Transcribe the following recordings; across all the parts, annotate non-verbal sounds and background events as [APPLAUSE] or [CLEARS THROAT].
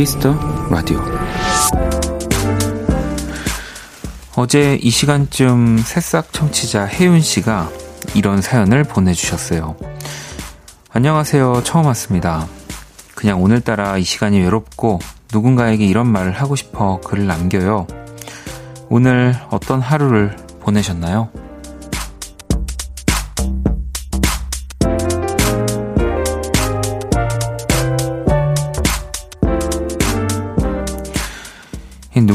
Kiss the Radio. 어제 이 시간쯤 새싹 청취자 혜윤 씨가 이런 사연을 보내주셨어요. 안녕하세요. 처음 왔습니다. 그냥 오늘따라 이 시간이 외롭고 누군가에게 이런 말을 하고 싶어 글을 남겨요. 오늘 어떤 하루를 보내셨나요?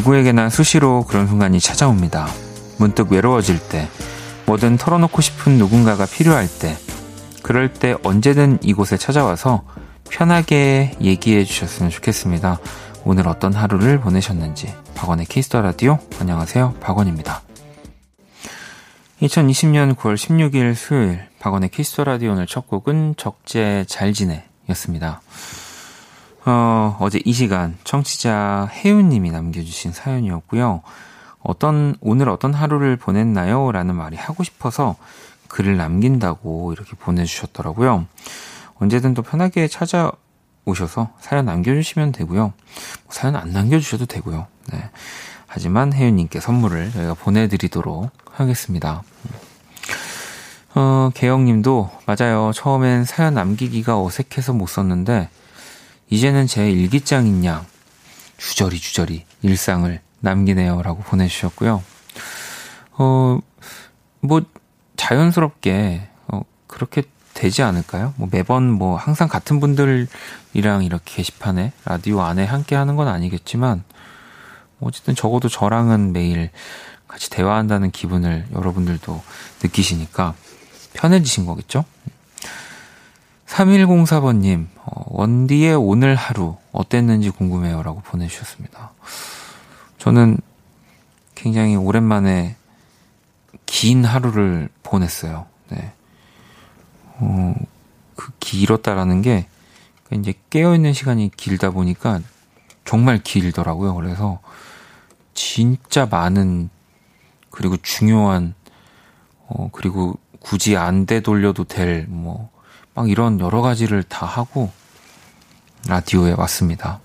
누구에게나 수시로 그런 순간이 찾아옵니다. 문득 외로워질 때, 뭐든 털어놓고 싶은 누군가가 필요할 때, 그럴 때 언제든 이곳에 찾아와서 편하게 얘기해 주셨으면 좋겠습니다. 오늘 어떤 하루를 보내셨는지. 박원의 Kiss the Radio. 안녕하세요. 박원입니다. 2020년 9월 16일 수요일 박원의 Kiss the Radio 오늘 첫 곡은 적재 잘 지내 였습니다. 어, 어제 이 시간 청취자 혜윤님이 남겨주신 사연이었고요. 어떤, 오늘 어떤 하루를 보냈나요? 라는 말이 하고 싶어서 글을 남긴다고 이렇게 보내주셨더라고요. 언제든 또 편하게 찾아오셔서 사연 남겨주시면 되고요. 뭐 사연 안 남겨주셔도 되고요. 네. 하지만 혜윤님께 선물을 저희가 보내드리도록 하겠습니다. 어, 개영님도 맞아요. 처음엔 사연 남기기가 어색해서 못 썼는데 이제는 제 일기장인 양 주저리 주저리 일상을 남기네요라고 보내주셨고요. 어, 뭐 자연스럽게 어, 그렇게 되지 않을까요? 뭐 매번 뭐 항상 같은 분들이랑 이렇게 게시판에 라디오 안에 함께 하는 건 아니겠지만 어쨌든 적어도 저랑은 매일 같이 대화한다는 기분을 여러분들도 느끼시니까 편해지신 거겠죠? 3104번님, 어, 원디의 오늘 하루 어땠는지 궁금해요. 라고 보내주셨습니다. 저는 굉장히 오랜만에 긴 하루를 보냈어요. 네. 어, 그 길었다라는 게 이제 깨어있는 시간이 길다 보니까 정말 길더라고요. 그래서 진짜 많은 그리고 중요한 어 그리고 굳이 안 되돌려도 될 뭐 막 이런 여러 가지를 다 하고 라디오에 왔습니다.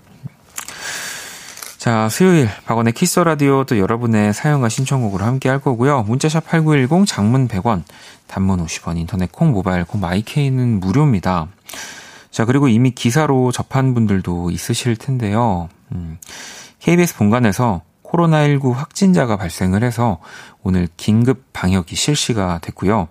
자, 수요일 박원의 Kiss the Radio 또 여러분의 사연과 신청곡으로 함께 할 거고요. 문자샵 8910 장문 100원, 단문 50원, 인터넷 콩, 모바일 콩, 마이케이는 무료입니다. 자, 그리고 이미 기사로 접한 분들도 있으실 텐데요. 음, KBS 본관에서 코로나19 확진자가 발생을 해서 오늘 긴급 방역이 실시가 됐고요.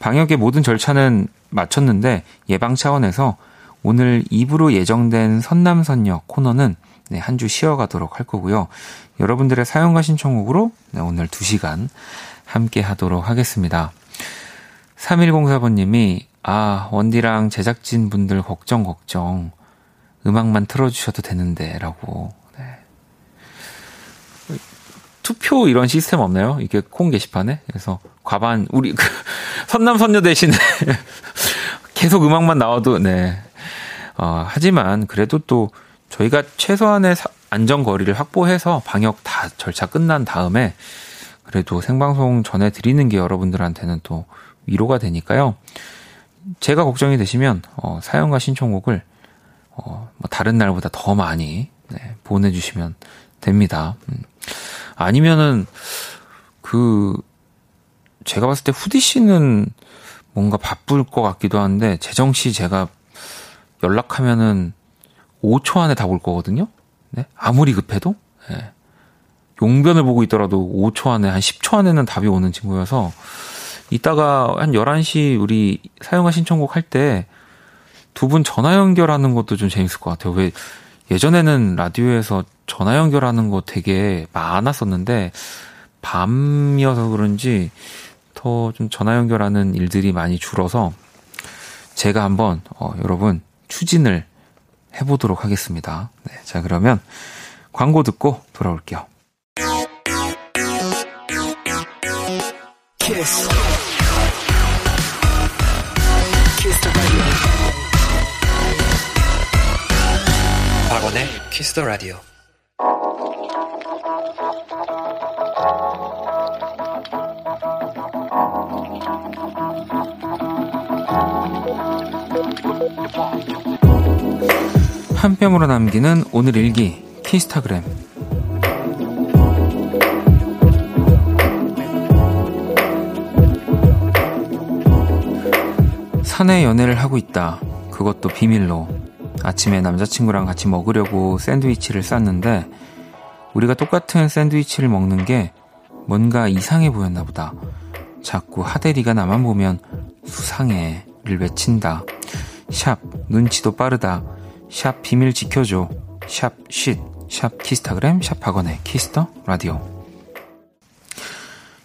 방역의 모든 절차는 마쳤는데 예방 차원에서 오늘 2부로 예정된 선남선역 코너는 네, 한 주 쉬어가도록 할 거고요. 여러분들의 사연과 신청곡으로 네, 오늘 2시간 함께 하도록 하겠습니다. 3104번님이, 아, 원디랑 제작진 분들 걱정, 걱정. 음악만 틀어주셔도 되는데, 라고. 네. 투표 이런 시스템 없나요? 이게 콩 게시판에? 그래서 과반, 우리, 그, [LAUGHS] 선남, 선녀 대신에 [LAUGHS] 계속 음악만 나와도, 네. 어, 하지만 그래도 또 저희가 최소한의 안전 거리를 확보해서 방역 다 절차 끝난 다음에 그래도 생방송 전해 드리는 게 여러분들한테는 또 위로가 되니까요. 제가 걱정이 되시면 어, 사연과 신청곡을 어, 뭐 다른 날보다 더 많이 네, 보내주시면 됩니다. 음. 아니면은 그 제가 봤을 때 후디 씨는 뭔가 바쁠 것 같기도 한데 재정 씨 제가 연락하면은 5초 안에 답올 거거든요. 네? 아무리 급해도 네. 용변을 보고 있더라도 5초 안에 한 10초 안에는 답이 오는 친구여서 이따가 한 11시 우리 사용하 신청곡 할 때 두 분 전화 연결하는 것도 좀 재밌을 것 같아요. 왜 예전에는 라디오에서 전화 연결하는 거 되게 많았었는데 밤이어서 그런지 더 좀 전화 연결하는 일들이 많이 줄어서 제가 한번 어, 여러분 추진을 해보도록 하겠습니다. 네, 자, 그러면 광고 듣고 돌아올게요. 키스. 키스 박원의 키스 더 라디오. 한 뼘으로 남기는 오늘 일기 키스타그램 사내 연애를 하고 있다. 그것도 비밀로. 아침에 남자친구랑 같이 먹으려고 샌드위치를 쌌는데 우리가 똑같은 샌드위치를 먹는 게 뭔가 이상해 보였나 보다. 자꾸 하대리가 나만 보면 수상해를 외친다. 샵 눈치도 빠르다. 샵 비밀 지켜줘. 샵 쉿. 샵 키스타그램 샵 박원의 Kiss the Radio.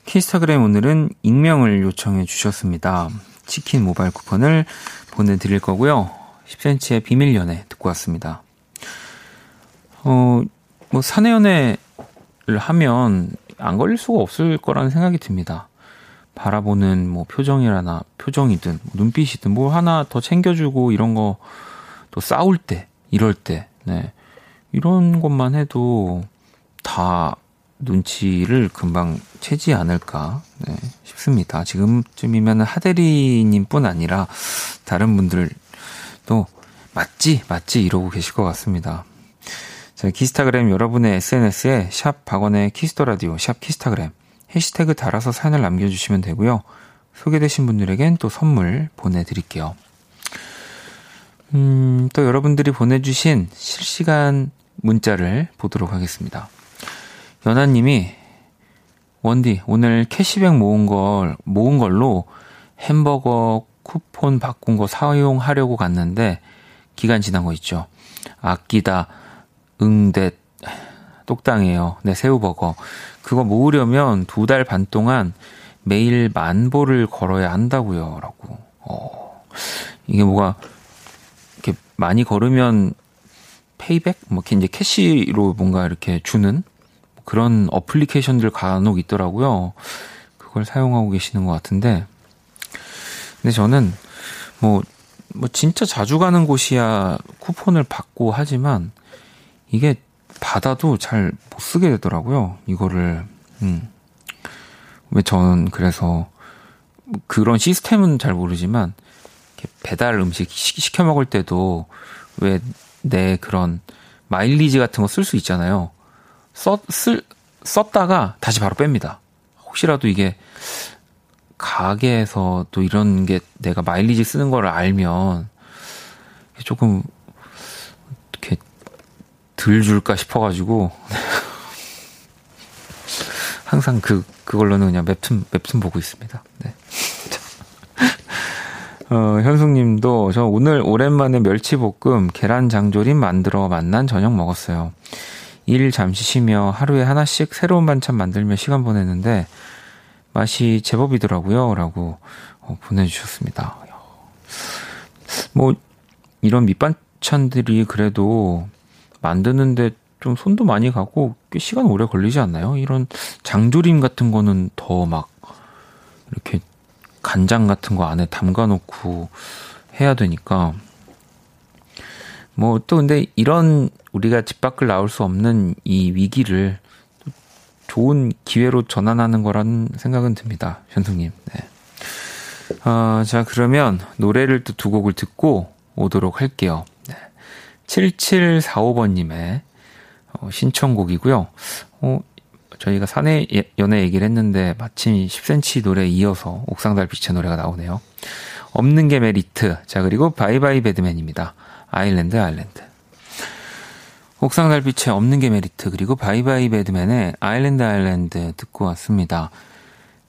키스타그램 오늘은 익명을 요청해 주셨습니다. 치킨 모바일 쿠폰을 보내드릴 거고요. 10cm의 비밀 연애 듣고 왔습니다. 어, 뭐, 사내 연애를 하면 안 걸릴 수가 없을 거라는 생각이 듭니다. 바라보는 뭐 표정이라나 표정이든 뭐 눈빛이든 뭐 하나 더 챙겨주고 이런 거 또 싸울 때 이럴 때 네. 이런 것만 해도 다 눈치를 금방 채지 않을까 네, 싶습니다. 지금쯤이면 하대리님뿐 아니라 다른 분들도 맞지 맞지 이러고 계실 것 같습니다. 자, 키스타그램 여러분의 SNS에 샵 박원의 Kiss the Radio 샵 키스타그램 해시태그 달아서 사연을 남겨주시면 되고요. 소개되신 분들에겐 또 선물 보내드릴게요. 음, 또 여러분들이 보내주신 실시간 문자를 보도록 하겠습니다. 연하님이 원디 오늘 캐시백 모은 걸 모은 걸로 햄버거 쿠폰 바꾼 거 사용하려고 갔는데 기간 지난 거 있죠. 아끼다 응대 똑당해요. 네 새우버거 그거 모으려면 두 달 반 동안 매일 만보를 걸어야 한다고요 라고. 어 이게 뭐가 이렇게 많이 걸으면 페이백 뭐 이제 캐시로 뭔가 이렇게 주는 그런 어플리케이션들 간혹 있더라고요. 그걸 사용하고 계시는 것 같은데. 근데 저는 뭐, 뭐 진짜 자주 가는 곳이야 쿠폰을 받고 하지만 이게 받아도 잘 못 쓰게 되더라고요. 이거를, 음. 왜 저는 그래서 그런 시스템은 잘 모르지만 배달 음식 시켜 먹을 때도 왜 내 그런 마일리지 같은 거 쓸 수 있잖아요. 썼, 쓸, 썼다가 다시 바로 뺍니다. 혹시라도 이게 가게에서 또 이런 게 내가 마일리지 쓰는 걸 알면 조금 덜 줄까 싶어가지고 항상 그 그걸로는 그냥 웹툰 웹툰 보고 있습니다. 네. [LAUGHS] 어, 현숙님도 저 오늘 오랜만에 멸치볶음 계란 장조림 만들어 만난 저녁 먹었어요. 일 잠시 쉬며 하루에 하나씩 새로운 반찬 만들며 시간 보내는데 맛이 제법이더라고요. 라고 어, 보내주셨습니다. 뭐, 이런 밑반찬들이 그래도 만드는데 좀 손도 많이 가고 꽤 시간 오래 걸리지 않나요? 이런 장조림 같은 거는 더 막 이렇게 간장 같은 거 안에 담가 놓고 해야 되니까 뭐 또 근데 이런 우리가 집 밖을 나올 수 없는 이 위기를 좋은 기회로 전환하는 거라는 생각은 듭니다. 현숙님. 네. 어, 자, 그러면 노래를 또 두 곡을 듣고 오도록 할게요. 네. 7745번님의 어, 신청곡이고요. 어, 저희가 사내 예, 연애 얘기를 했는데 마침 10cm 노래에 이어서 옥상 달빛의 노래가 나오네요. 없는 게 메리트. 자, 그리고 Bye Bye Badman입니다. Island Island. 옥상 달빛에 없는 게 메리트 그리고 Bye Bye Badman의 Island Island 듣고 왔습니다.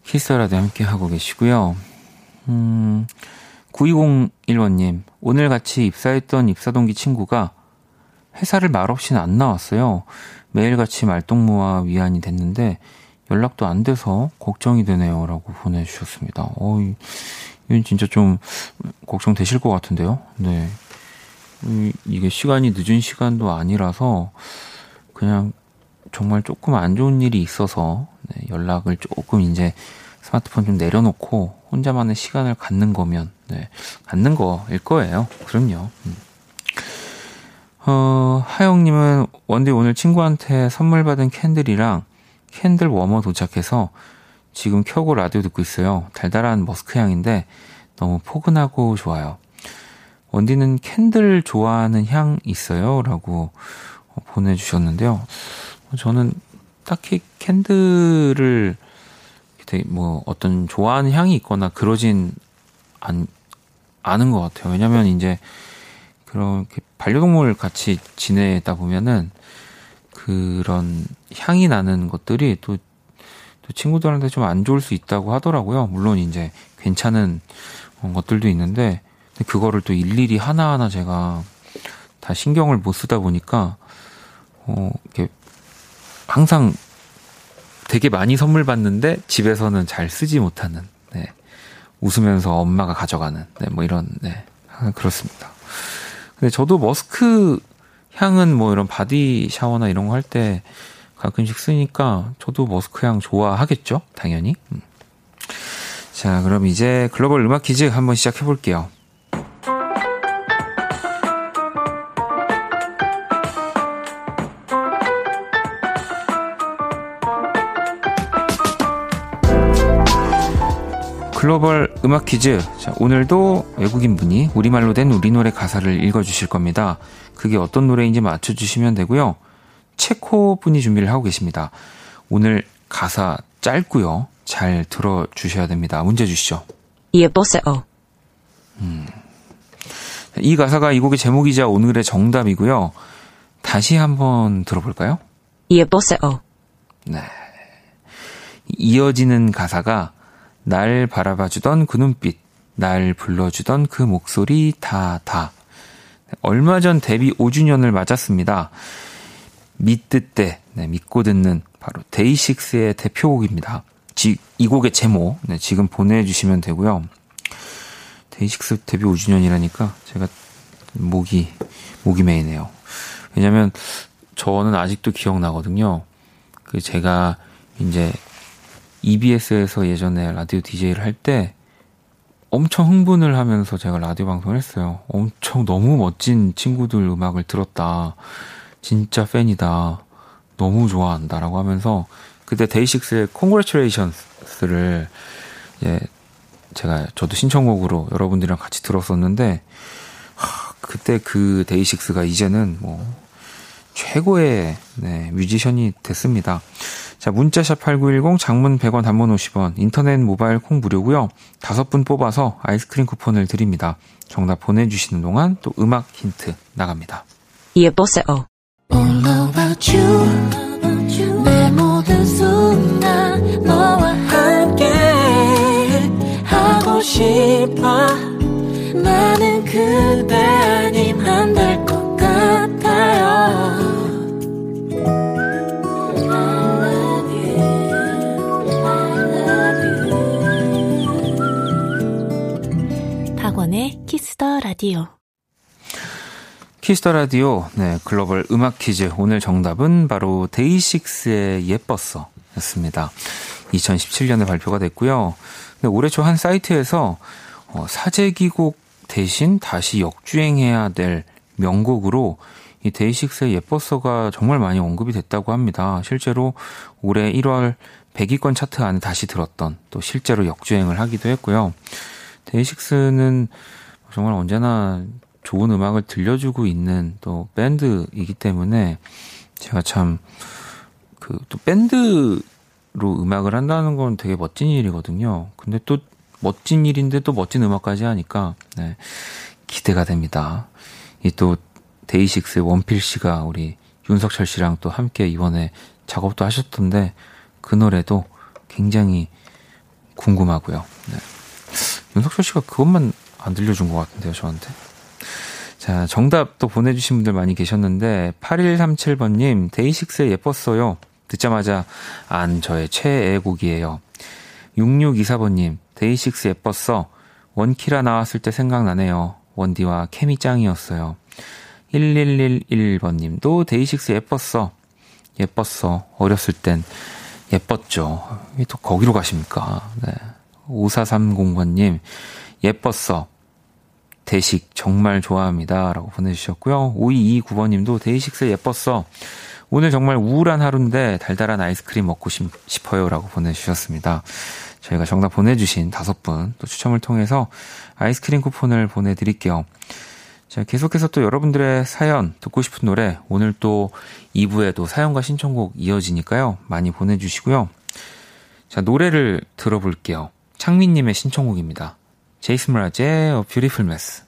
Kiss the Radio 함께 하고 계시고요. 음, 9201번님 오늘 같이 입사했던 입사동기 친구가 회사를 말없이는 안 나왔어요. 매일같이 말동무와 위안이 됐는데 연락도 안 돼서 걱정이 되네요. 라고 보내주셨습니다. 어이, 이건 진짜 좀 걱정되실 것 같은데요. 네. 이게 시간이 늦은 시간도 아니라서 그냥 정말 조금 안 좋은 일이 있어서 네, 연락을 조금 이제 스마트폰 좀 내려놓고 혼자만의 시간을 갖는 거면 네, 갖는 거일 거예요. 그럼요. 음. 어, 하영님은 원디 오늘 친구한테 선물 받은 candle이랑 candle warmer 도착해서 지금 켜고 라디오 듣고 있어요. 달달한 머스크 향인데 너무 포근하고 좋아요. 원디는 candle 좋아하는 향 있어요? 라고 보내주셨는데요. 저는 딱히 캔들을 뭐 어떤 좋아하는 향이 있거나 그러진 않, 않은 것 같아요. 왜냐면 이제 그렇게 반려동물 같이 지내다 보면은 그런 향이 나는 것들이 또, 또 친구들한테 좀 안 좋을 수 있다고 하더라고요. 물론 이제 괜찮은 것들도 있는데 그거를 또 일일이 하나하나 제가 다 신경을 못 쓰다 보니까 어 이렇게 항상 되게 많이 선물 받는데 집에서는 잘 쓰지 못하는 네. 웃으면서 엄마가 가져가는 네, 뭐 이런 네. 그렇습니다. 근데 저도 머스크 향은 뭐 이런 body shower나 이런 거 할 때 가끔씩 쓰니까 저도 머스크 향 좋아하겠죠? 당연히. 음. 자, 그럼 이제 글로벌 음악 퀴즈 한번 시작해 볼게요. 글로벌 음악 퀴즈. 자, 오늘도 외국인 분이 우리말로 된 우리 노래 가사를 읽어주실 겁니다. 그게 어떤 노래인지 맞춰주시면 되고요. 체코 분이 준비를 하고 계십니다. 오늘 가사 짧고요. 잘 들어주셔야 됩니다. 문제 주시죠. 예보세요. 음. 이 가사가 이 곡의 제목이자 오늘의 정답이고요. 다시 한번 들어볼까요? 예보세요. 네. 이어지는 가사가 날 바라봐주던 그 눈빛, 날 불러주던 그 목소리 다, 다. 얼마 전 데뷔 5주년을 맞았습니다. 믿듯 때, 네, 믿고 듣는 바로 데이식스의 대표곡입니다. 지, 이 곡의 제목, 네, 지금 보내주시면 되고요. 데이식스 데뷔 5주년이라니까 제가 목이, 목이 메이네요. 왜냐면 저는 아직도 기억나거든요. 그 제가 이제 EBS에서 예전에 라디오 DJ를 할 때 엄청 흥분을 하면서 제가 라디오 방송을 했어요. 엄청 너무 멋진 친구들 음악을 들었다. 진짜 팬이다. 너무 좋아한다라고 하면서 그때 데이식스의 Congratulations를 예, 제가 저도 신청곡으로 여러분들이랑 같이 들었었는데 하, 그때 그 데이식스가 이제는 뭐 최고의 네, 뮤지션이 됐습니다. 자, 문자샵 8910 장문 100원 단문 50원 인터넷 모바일 콩 무료고요. 다섯 분 뽑아서 아이스크림 쿠폰을 드립니다. 정답 보내 주시는 동안 또 음악 힌트 나갑니다. 예보세요. All about you. 내 모든 순간 너와 함께 하고 싶어 나는 그대 아님 안될 라디오. Kiss the Radio, 네, 글로벌 음악 퀴즈. 오늘 정답은 바로 데이식스의 예뻤어 였습니다. 2017년에 발표가 됐고요. 근데 올해 초 한 사이트에서 어, 사재기곡 대신 다시 역주행해야 될 명곡으로 이 데이식스의 예뻤어가 정말 많이 언급이 됐다고 합니다. 실제로 올해 1월 100위권 차트 안에 다시 들었던 또 실제로 역주행을 하기도 했고요. 데이식스는 정말 언제나 좋은 음악을 들려주고 있는 또 밴드이기 때문에 제가 참 그 또 밴드로 음악을 한다는 건 되게 멋진 일이거든요. 근데 또 멋진 일인데 또 멋진 음악까지 하니까 네, 기대가 됩니다. 이 또 데이식스의 원필 씨가 우리 윤석철 씨랑 또 함께 이번에 작업도 하셨던데 그 노래도 굉장히 궁금하고요. 네. 윤석철 씨가 그것만 안 들려준 것 같은데요, 저한테. 자, 정답 또 보내주신 분들 많이 계셨는데, 8137번님, 데이식스의 예뻤어요. 듣자마자, 안, 저의 최애 곡이에요. 6624번님, 데이식스 예뻤어. 원키라 나왔을 때 생각나네요. 원디와 케미 짱이었어요. 1111번님도 데이식스 예뻤어. 예뻤어. 어렸을 땐 예뻤죠. 또 거기로 가십니까? 네. 5430번님, 예뻤어. 대식 정말 좋아합니다. 라고 보내주셨고요. 5229번님도 데이식스 예뻤어. 오늘 정말 우울한 하루인데 달달한 아이스크림 먹고 싶어요. 라고 보내주셨습니다. 저희가 정답 보내주신 다섯 분 또 추첨을 통해서 아이스크림 쿠폰을 보내드릴게요. 자, 계속해서 또 여러분들의 사연, 듣고 싶은 노래, 오늘 또 2부에도 사연과 신청곡 이어지니까요. 많이 보내주시고요. 자, 노래를 들어볼게요. 창민님의 신청곡입니다. 제이슨 브라즈의 A Beautiful Mess.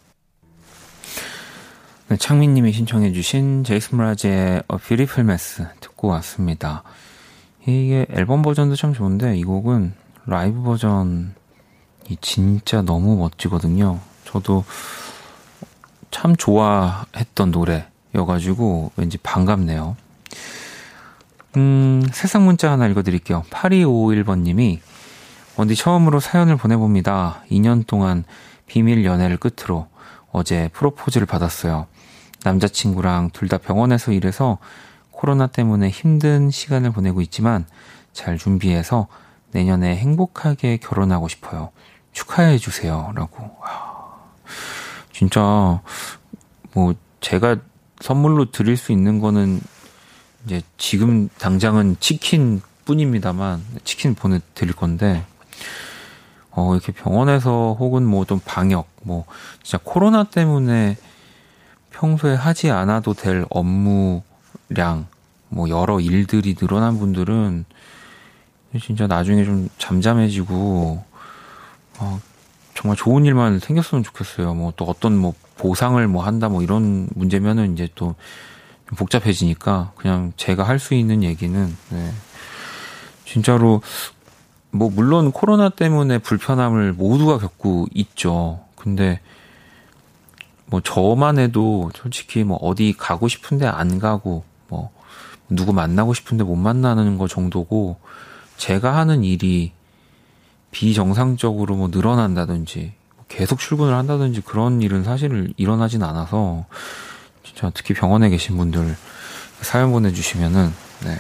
네, 창민님이 신청해주신 제이슨 브라즈의 A Beautiful Mess 듣고 왔습니다. 이게 앨범 버전도 참 좋은데 이 곡은 라이브 버전이 진짜 너무 멋지거든요. 저도 참 좋아했던 노래여가지고 왠지 반갑네요. 음, 세상 문자 하나 읽어드릴게요. 8251번님이 원디 처음으로 사연을 보내봅니다. 2년 동안 비밀 연애를 끝으로 어제 프로포즈를 받았어요. 남자친구랑 둘 다 병원에서 일해서 코로나 때문에 힘든 시간을 보내고 있지만 잘 준비해서 내년에 행복하게 결혼하고 싶어요. 축하해 주세요. 라고. 진짜, 뭐, 제가 선물로 드릴 수 있는 거는 이제 지금 당장은 치킨 뿐입니다만, 치킨 보내드릴 건데, 어, 이렇게 병원에서 혹은 뭐 좀 방역, 뭐, 진짜 코로나 때문에 평소에 하지 않아도 될 업무량, 뭐 여러 일들이 늘어난 분들은 진짜 나중에 좀 잠잠해지고 어, 정말 좋은 일만 생겼으면 좋겠어요. 뭐 또 어떤 뭐 보상을 뭐 한다 뭐 이런 문제면은 이제 또 복잡해지니까 그냥 제가 할 수 있는 얘기는 네. 진짜로 뭐 물론 코로나 때문에 불편함을 모두가 겪고 있죠. 근데 뭐 저만 해도 솔직히 뭐 어디 가고 싶은데 안 가고 뭐 누구 만나고 싶은데 못 만나는 거 정도고 제가 하는 일이 비정상적으로 뭐 늘어난다든지 계속 출근을 한다든지 그런 일은 사실 일어나진 않아서 진짜 특히 병원에 계신 분들 사연 보내주시면은 네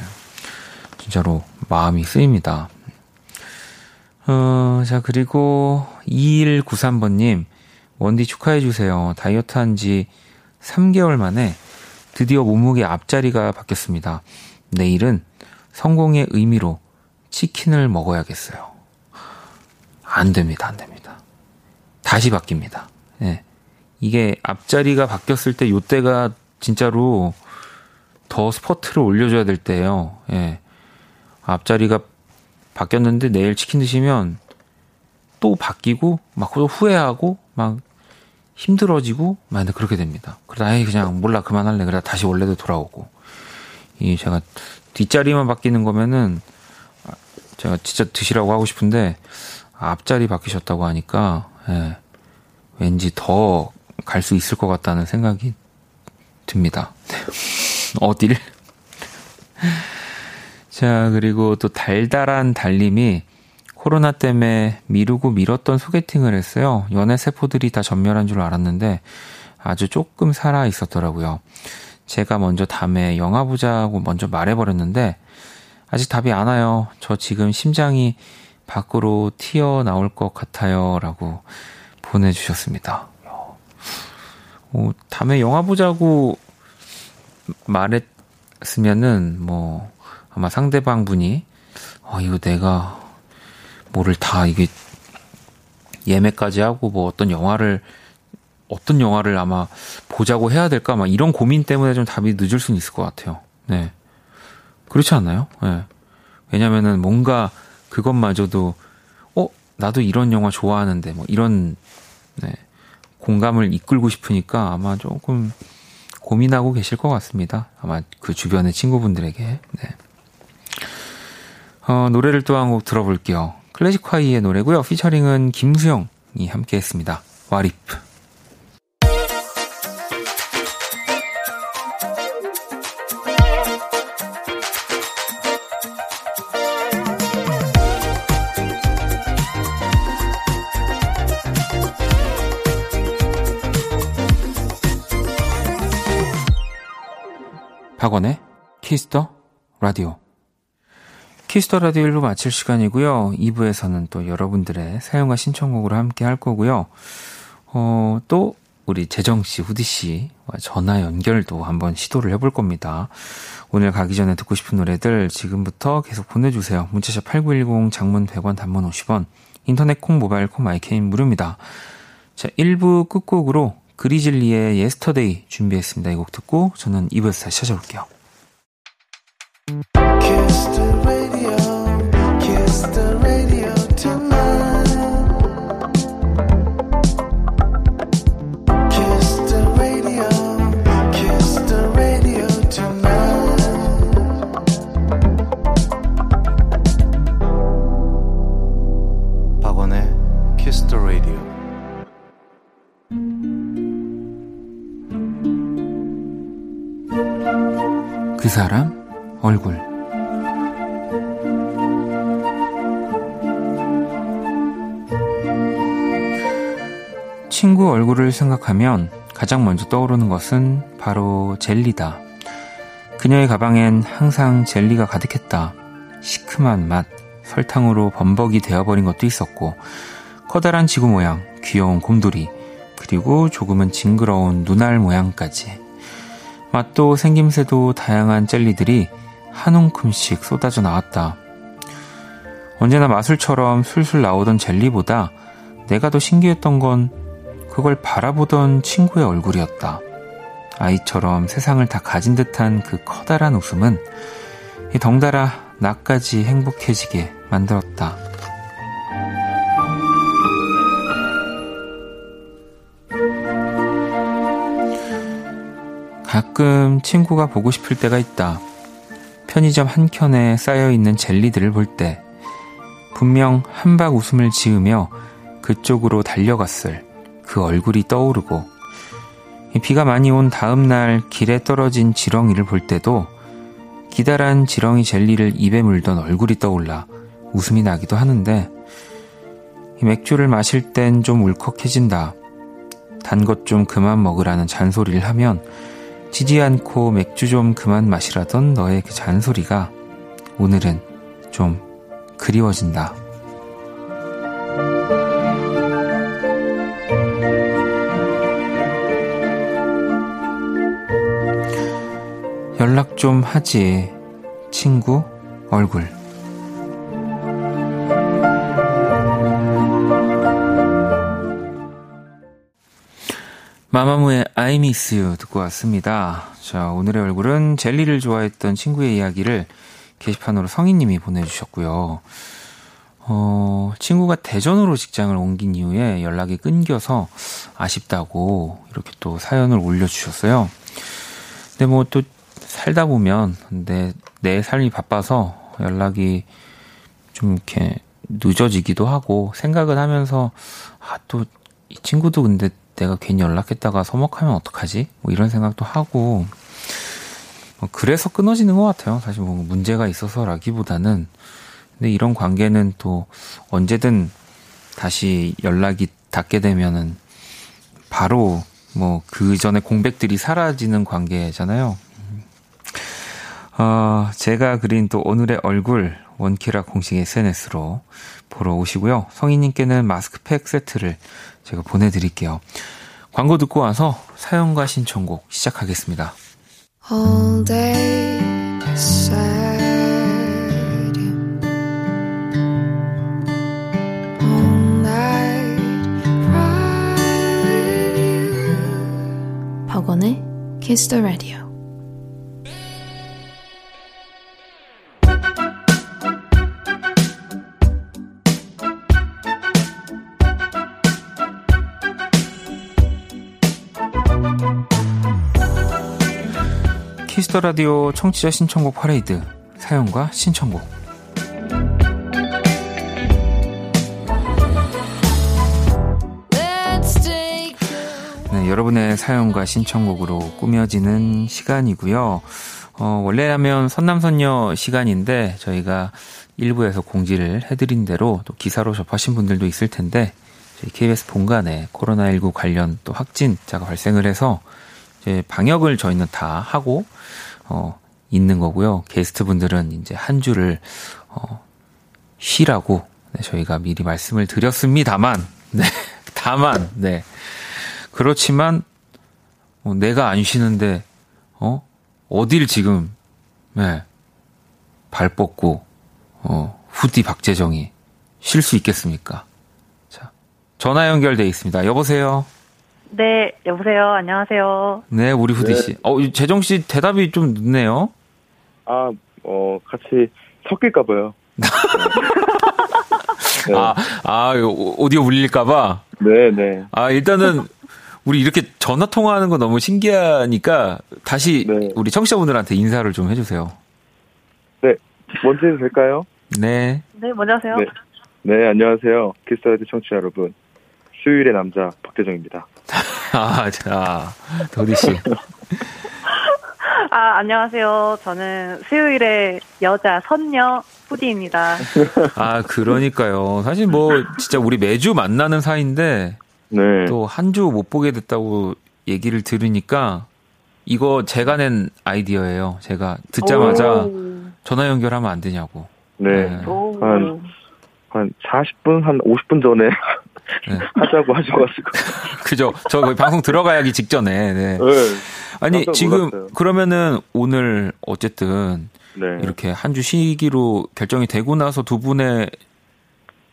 진짜로 마음이 쓰입니다. 어, 자 그리고 2193번님 원디 축하해주세요. 다이어트 한 지 3개월 만에 드디어 몸무게 앞자리가 바뀌었습니다. 내일은 성공의 의미로 치킨을 먹어야겠어요. 안 됩니다, 안 됩니다. 다시 바뀝니다. 예. 이게 앞자리가 바뀌었을 때 요때가 진짜로 더 스포트를 올려줘야 될 때예요. 예. 앞자리가 바뀌었는데 내일 치킨 드시면 또 바뀌고 막 후회하고 막 힘들어지고 막 그렇게 됩니다. 그러다 에 그냥 몰라 그만할래. 그러다 다시 원래도 돌아오고 이 제가 뒷자리만 바뀌는 거면은 제가 진짜 드시라고 하고 싶은데 앞자리 바뀌셨다고 하니까 예, 왠지 더 갈 수 있을 것 같다는 생각이 듭니다. [LAUGHS] 어딜? 자 그리고 또 달달한 달님이 코로나 때문에 미루고 미뤘던 소개팅을 했어요. 연애 세포들이 다 전멸한 줄 알았는데 아주 조금 살아 있었더라고요. 제가 먼저 다음에 영화 보자고 먼저 말해버렸는데 아직 답이 안 와요. 저 지금 심장이 밖으로 튀어나올 것 같아요. 라고 보내주셨습니다. 어, 다음에 영화 보자고 말했으면은 뭐 아마 상대방 분이 어, 이거 내가 뭐를 다 이게 예매까지 하고 뭐 어떤 영화를 어떤 영화를 아마 보자고 해야 될까 막 이런 고민 때문에 좀 답이 늦을 수는 있을 것 같아요. 네. 그렇지 않나요? 네. 왜냐면은 뭔가 그것마저도 어 나도 이런 영화 좋아하는데 뭐 이런 네. 공감을 이끌고 싶으니까 아마 조금 고민하고 계실 것 같습니다. 아마 그 주변의 친구분들에게. 네. 어, 노래를 또 한 곡 들어볼게요. 클래식화이의 노래고요. 피처링은 김수영이 함께 했습니다. 와리프. 박원의 Kiss the Radio. Kiss the Radio 1부 마칠 시간이고요. 2부에서는 또 여러분들의 사연과 신청곡으로 함께 할 거고요. 어, 또 우리 재정 씨, 후디 씨와 전화 연결도 한번 시도를 해볼 겁니다. 오늘 가기 전에 듣고 싶은 노래들 지금부터 계속 보내주세요. 문자 샵 8910 장문 100원 단문 50원 인터넷 콩 모바일 콩 My K는 무료입니다. 자, 1부 끝곡으로 그리즐리의 Yesterday 준비했습니다. 이 곡 듣고 저는 2부에서 다시 찾아올게요. 그 사람 얼굴 친구 얼굴을 생각하면 가장 먼저 떠오르는 것은 바로 젤리다. 그녀의 가방엔 항상 젤리가 가득했다. 시큼한 맛, 설탕으로 범벅이 되어버린 것도 있었고, 커다란 지구 모양, 귀여운 곰돌이, 그리고 조금은 징그러운 눈알 모양까지. 맛도 생김새도 다양한 젤리들이 한 움큼씩 쏟아져 나왔다. 언제나 마술처럼 술술 나오던 젤리보다 내가 더 신기했던 건 그걸 바라보던 친구의 얼굴이었다. 아이처럼 세상을 다 가진 듯한 그 커다란 웃음은 덩달아 나까지 행복해지게 만들었다. 가끔 친구가 보고 싶을 때가 있다. 편의점 한켠에 쌓여있는 젤리들을 볼 때, 분명 한박 웃음을 지으며 그쪽으로 달려갔을 그 얼굴이 떠오르고, 비가 많이 온 다음날 길에 떨어진 지렁이를 볼 때도 기다란 지렁이 젤리를 입에 물던 얼굴이 떠올라 웃음이 나기도 하는데, 맥주를 마실 땐 좀 울컥해진다. 단 것 좀 그만 먹으라는 잔소리를 하면 지지 않고 맥주 좀 그만 마시라던 너의 그 잔소리가 오늘은 좀 그리워진다. 연락 좀 하지. 친구 얼굴. 마마무의 I miss you 듣고 왔습니다. 자, 오늘의 얼굴은 젤리를 좋아했던 친구의 이야기를 게시판으로 성인님이 보내주셨고요. 어, 친구가 대전으로 직장을 옮긴 이후에 연락이 끊겨서 아쉽다고 이렇게 또 사연을 올려주셨어요. 근데 뭐 또 살다 보면, 근데 내 삶이 바빠서 연락이 좀 이렇게 늦어지기도 하고 생각은 하면서, 아, 또 이 친구도 근데 내가 괜히 연락했다가 서먹하면 어떡하지? 뭐 이런 생각도 하고, 뭐 그래서 끊어지는 것 같아요. 사실 뭐 문제가 있어서라기보다는. 근데 이런 관계는 또 언제든 다시 연락이 닿게 되면은 바로 뭐 그 전에 공백들이 사라지는 관계잖아요. 어, 제가 그린 또 오늘의 얼굴 원키라 공식 SNS로 보러 오시고요. 성인님께는 마스크팩 세트를 제가 보내드릴게요. 광고 듣고 와서 사연과 신청곡 시작하겠습니다. All day sad. All night. 박원의 Kiss the Radio. Kiss the Radio 청취자 신청곡 퍼레이드 사연과 신청곡 네, 여러분의 사연과 신청곡으로 꾸며지는 시간이고요. 어, 원래라면 선남선녀 시간인데 저희가 일부에서 공지를 해드린 대로 또 기사로 접하신 분들도 있을 텐데 저희 KBS 본관에 코로나19 관련 또 확진자가 발생을 해서 이제 방역을 저희는 다 하고 어 있는 거고요. 게스트 분들은 이제 한 주를 어 쉬라고 네, 저희가 미리 말씀을 드렸습니다만 [LAUGHS] 네. 다만 네. 그렇지만 어, 내가 안 쉬는데 어 어딜 지금 네. 발 뻗고 어 후디 박재정이 쉴 수 있겠습니까? 자 전화 연결돼 있습니다. 여보세요. 네, 여보세요. 안녕하세요. 네, 우리 후디 씨. 어, 재정 씨 대답이 좀 늦네요. 아, 어, 같이 섞일까 봐요. 네. [LAUGHS] 아, 아, 오- 오디오 울릴까봐. 네, 네. 아, 일단은 우리 이렇게 전화 통화하는 거 너무 신기하니까 다시 네. 우리 청취자분들한테 인사를 좀 해주세요. 네. 먼저 해도 될까요? 네. 네, 먼저 하세요. 네. 네, 안녕하세요. 키스라디 청취자 여러분. 수요일의 남자, 박대정입니다. [LAUGHS] 아, 자, 도디 씨. 아, 안녕하세요. 저는 수요일에 여자 선녀 후디입니다. 아, 그러니까요. 사실 뭐, 진짜 우리 매주 만나는 사이인데, 네. 또 한 주 못 보게 됐다고 얘기를 들으니까, 이거 제가 낸 아이디어예요. 제가 듣자마자 오. 전화 연결하면 안 되냐고. 네. 네. 오. 한- 한 40분, 한 50분 전에 네. [LAUGHS] 하자고 하셔가지고. [LAUGHS] 그죠? 저 방송 들어가기 직전에, 네. 네. 아니, 지금, 놀랐어요. 그러면은 오늘 어쨌든 네. 이렇게 한 주 쉬기로 결정이 되고 나서 두 분의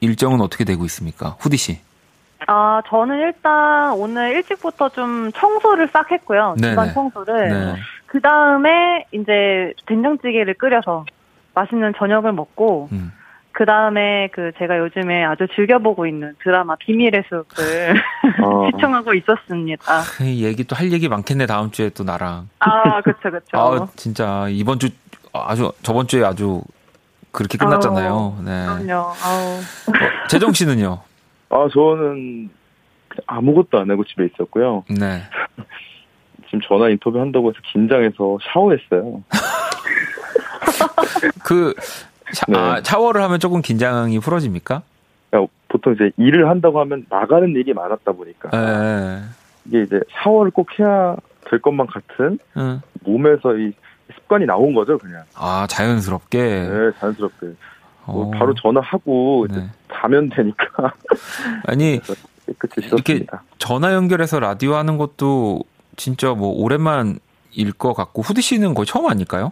일정은 어떻게 되고 있습니까? 후디 씨. 아, 저는 일단 오늘 일찍부터 좀 청소를 싹 했고요. 네네. 집안 청소를. 네. 그 다음에 이제 된장찌개를 끓여서 맛있는 저녁을 먹고, 음. 그 다음에 그 제가 요즘에 아주 즐겨보고 있는 드라마 비밀의 숲을 아, [LAUGHS] 시청하고 있었습니다. 그 얘기 또 할 얘기 많겠네, 다음 주에 또 나랑. 아, 그쵸, 그쵸. 아, 진짜, 이번 주, 아주, 저번 주에 아주 그렇게 끝났잖아요. 네. 그럼요. 아우. 어, 재정 씨는요? [LAUGHS] 아, 저는 아무것도 안 하고 집에 있었고요. 네. 지금 전화 인터뷰 한다고 해서 긴장해서 샤워했어요. [LAUGHS] 그, 샤, 네. 아, 샤워를 하면 조금 긴장이 풀어집니까? 그러니까 보통 이제 일을 한다고 하면 나가는 일이 많았다 보니까 예. 이게 이제 샤워를 꼭 해야 될 것만 같은 응. 몸에서 이 습관이 나온 거죠, 그냥. 아, 자연스럽게. 네, 자연스럽게. 뭐 어. 바로 전화하고 이제 네. 자면 되니까 아니, [LAUGHS] 이렇게. 전화 연결해서 라디오 하는 것도 진짜 뭐 오랜만일 것 같고, 후디 씨는 거의 처음 아닐까요?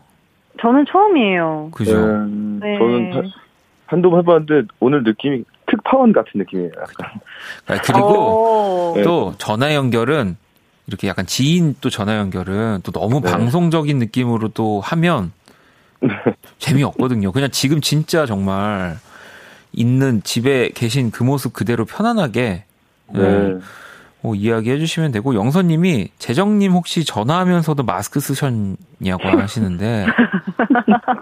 저는 처음이에요. 그죠? 음, 네. 저는 하- 한두 번 해봤는데 오늘 느낌이 특파원 같은 느낌이에요. 약간. 아, 그리고 오. 네. 또 전화 연결은 이렇게 약간 지인 또 전화 연결은 또 너무 네. 방송적인 느낌으로 또 하면 재미없거든요. 그냥 지금 진짜 정말 있는 집에 계신 그 모습 그대로 편안하게 네. 예, 뭐 이야기해 주시면 되고 영선님이 재정님 혹시 전화하면서도 마스크 쓰셨냐고 [LAUGHS] 하시는데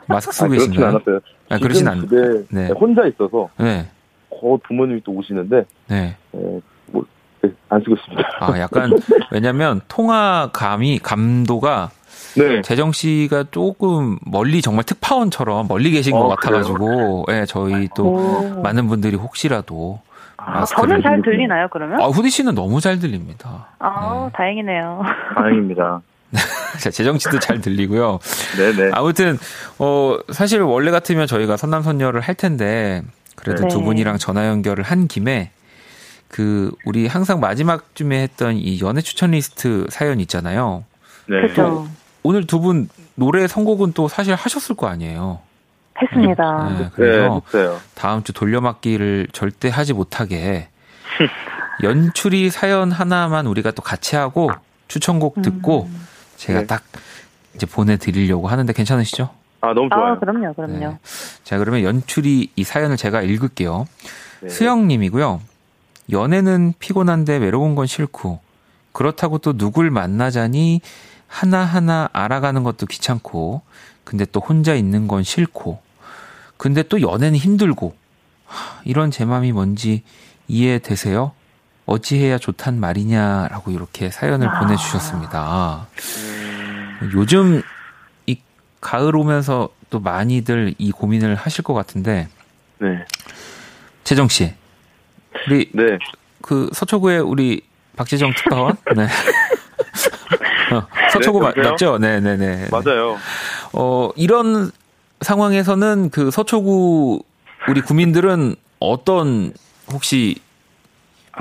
마스크 아, 쓰고 그렇진 계신가요? 않았어요. 아, 그러진 않. 네. 혼자 있어서 네, 거 부모님이 또 오시는데 네. 예, 뭐, 네, 안 쓰고 있습니다. 아 약간 [LAUGHS] 왜냐면 통화 감이 감도가 네. 재정 씨가 조금 멀리 정말 특파원처럼 멀리 계신 것 어, 같아가지고, 예, 저희 또 오. 많은 분들이 혹시라도 아, 마스크를- 저는 잘 들리나요, 그러면? 아 후디 씨는 너무 잘 들립니다. 아, 네. 다행이네요. 다행입니다. [LAUGHS] 자, 재정 씨도 잘 들리고요. 네네. 아무튼 어 사실 원래 같으면 저희가 선남선녀를 할 텐데 그래도 네. 두 분이랑 전화 연결을 한 김에 그 우리 항상 마지막쯤에 했던 이 연애 추천 리스트 사연 있잖아요. 네. 그죠. 오늘 두 분 노래 선곡은 또 사실 하셨을 거 아니에요. 했습니다. 네, 네, 그래서 했어요. 다음 주 돌려막기를 절대 하지 못하게 연출이 사연 하나만 우리가 또 같이 하고 추천곡 듣고 제가 네. 딱 이제 보내드리려고 하는데 괜찮으시죠? 아, 너무 좋아요. 아, 그럼요, 그럼요. 네. 자, 그러면 연출이 이 사연을 제가 읽을게요. 네. 수영님이고요. 연애는 피곤한데 외로운 건 싫고, 그렇다고 또 누굴 만나자니 하나하나 알아가는 것도 귀찮고, 근데 또 혼자 있는 건 싫고, 근데 또 연애는 힘들고, 하, 이런 제 맘이 뭔지 이해되세요? 어찌해야 좋단 말이냐라고 이렇게 사연을 아. 보내주셨습니다. 요즘 이 가을 오면서 또 많이들 이 고민을 하실 것 같은데, 네. 재정 씨, 우리 네. 그 서초구의 우리 박재정 특파원, 네. [LAUGHS] 어, 서초구 네? 맞죠? 네, 네, 네. 맞아요. 어 이런 상황에서는 그 서초구 우리 구민들은 어떤 혹시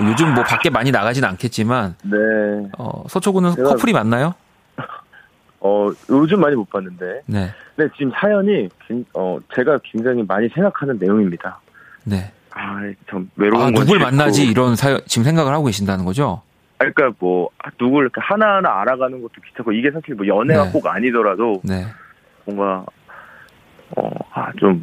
요즘 뭐 밖에 많이 나가진 않겠지만 네. 어, 서초구는 제가- 커플이 많나요? 어, 요즘 많이 못 봤는데. 네, 네, 지금 사연이, 굉- 어, 제가 굉장히 많이 생각하는 내용입니다. 네. 아, 참, 외로운 아건 누굴. 만나지 이런 사연 지금 생각을 하고 계신다는 거죠? 아, 그러니까 뭐 누굴 이렇게 하나하나 알아가는 것도 귀찮고 이게 사실 뭐 연애가 네. 꼭 아니더라도 네. 뭔가 어좀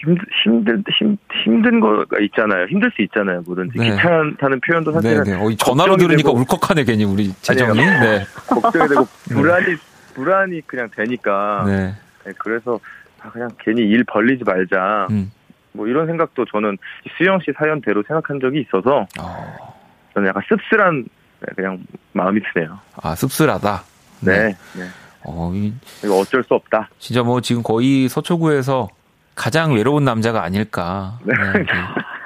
힘들 힘들 힘 힘든 거가 있잖아요. 힘들 수 있잖아요. 뭐든지 네. 귀찮다는 표현도 네, 사실은 네. 어, 이 전화로 들으니까 되고 울컥하네, 괜히 우리 재정이. 네. [LAUGHS] 걱정이 되고 불안이 불안이 그냥 되니까 네. 네, 그래서 아, 그냥 괜히 일 벌리지 말자. 음. 뭐 이런 생각도 저는 수영 씨 사연대로 생각한 적이 있어서 어, 저는 약간 씁쓸한 네, 그냥 마음이 드네요. 아, 씁쓸하다. 네. 네. 어, 이, 이거 어쩔 수 없다. 진짜 뭐 지금 거의 서초구에서 가장 외로운 남자가 아닐까. 네. 네, 그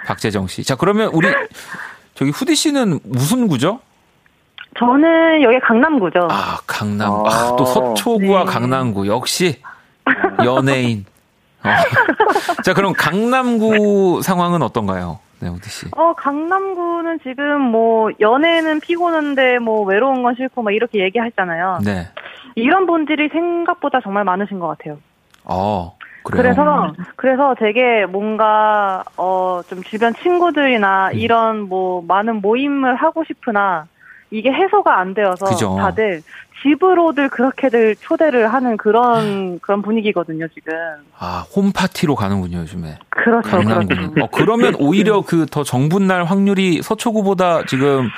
박재정 씨. 자, 그러면 우리 저기 후디 씨는 무슨 구죠? 저는 여기 강남구죠. 아, 강남. 아, 아. 또 서초구와 네. 강남구. 역시 연예인. 어. 자, 그럼 강남구 상황은 어떤가요? 네, 후디 씨. 어, 강남구는 지금 뭐, 연애는 피곤한데 뭐, 외로운 건 싫고 막 이렇게 얘기하잖아요. 네. 이런 분들이 생각보다 정말 많으신 것 같아요. 어, 그래요. 그래서, 그래서 되게 뭔가, 어, 좀 주변 친구들이나 음. 이런 뭐, 많은 모임을 하고 싶으나, 이게 해소가 안 되어서 그죠. 다들 집으로들 그렇게들 초대를 하는 그런, 그런 분위기거든요, 지금. 아, 홈파티로 가는군요, 요즘에. 그렇죠, 그렇죠. 어, 그러면 [LAUGHS] 오히려 그 더 정분날 확률이 서초구보다 지금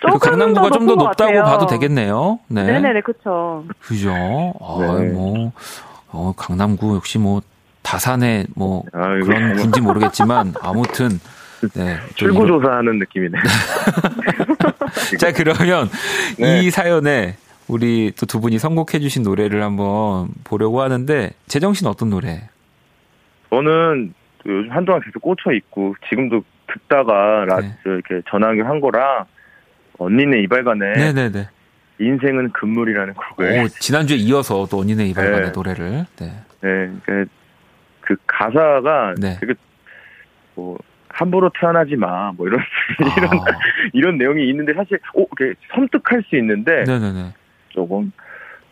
그 강남구가 더좀더 높다고 같아요. 봐도 되겠네요. 네. 네네네, 그쵸. 그죠. 아, 네. 뭐, 어, 강남구 역시 뭐, 다산의 뭐, 아, 그런 군지 모르겠지만, 아무튼, 네. 출구조사하는 느낌이네. [LAUGHS] 자, 그러면 네. 이 사연에 우리 또 두 분이 선곡해주신 노래를 한번 보려고 하는데, 재정 씨는 어떤 노래? 저는 요즘 한동안 계속 꽂혀 있고 지금도 듣다가 라 네. 이렇게 전화 연결한 거랑 언니네 이발관에 네네네. 인생은 금물이라는 곡을 오, 지난주에 이어서 또 언니네 이발관의 네. 노래를. 네. 네, 그, 그 가사가 네. 되게 뭐 함부로 태어나지 마, 뭐 이런 [LAUGHS] 이런 아, [LAUGHS] 이런 내용이 있는데 사실 오, 이렇게 섬뜩할 수 있는데 네네네. 조금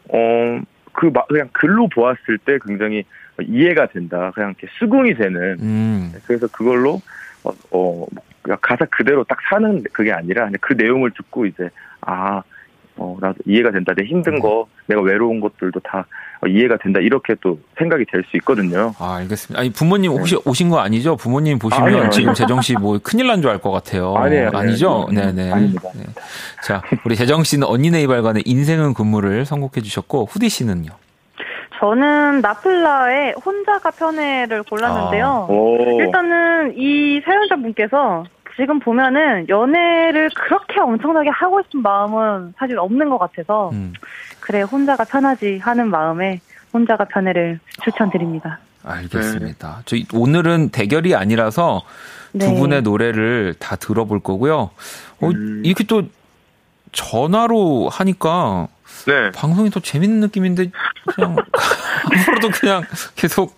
어그 그냥 글로 보았을 때 굉장히 이해가 된다, 그냥 이렇게 수긍이 되는 음, 그래서 그걸로 어, 어 가사 그대로 딱 사는 그게 아니라 그 내용을 듣고 이제 아 어, 나도 이해가 된다. 내 힘든 거, 내가 외로운 것들도 다 어, 이해가 된다. 이렇게 또 생각이 될 수 있거든요. 아, 알겠습니다. 아니, 부모님 혹시 오신 거 아니죠? 부모님 보시면 네. 아니요, 지금. 재정 씨 뭐 큰일 난 줄 알 것 같아요. [LAUGHS] 아니에요. 아니죠? 아니에요. 네네. 아닙니다. 네. 자, 우리 재정 씨는 언니네 이발관의 인생은 근무를 선곡해 주셨고, 후디 씨는요? 저는 나플라의 혼자가 편애를 골랐는데요. 아. 오. 일단은 이 사연자분께서 지금 보면은 연애를 그렇게 엄청나게 하고 싶은 마음은 사실 없는 것 같아서 음, 그래 혼자가 편하지 하는 마음에 혼자가 편애를 추천드립니다. 알겠습니다. 저희 오늘은 대결이 아니라서 두 네. 분의 노래를 다 들어볼 거고요. 어, 음. 이렇게 또 전화로 하니까 네. 방송이 더 재밌는 느낌인데 그냥 [LAUGHS] 앞으로도 그냥 계속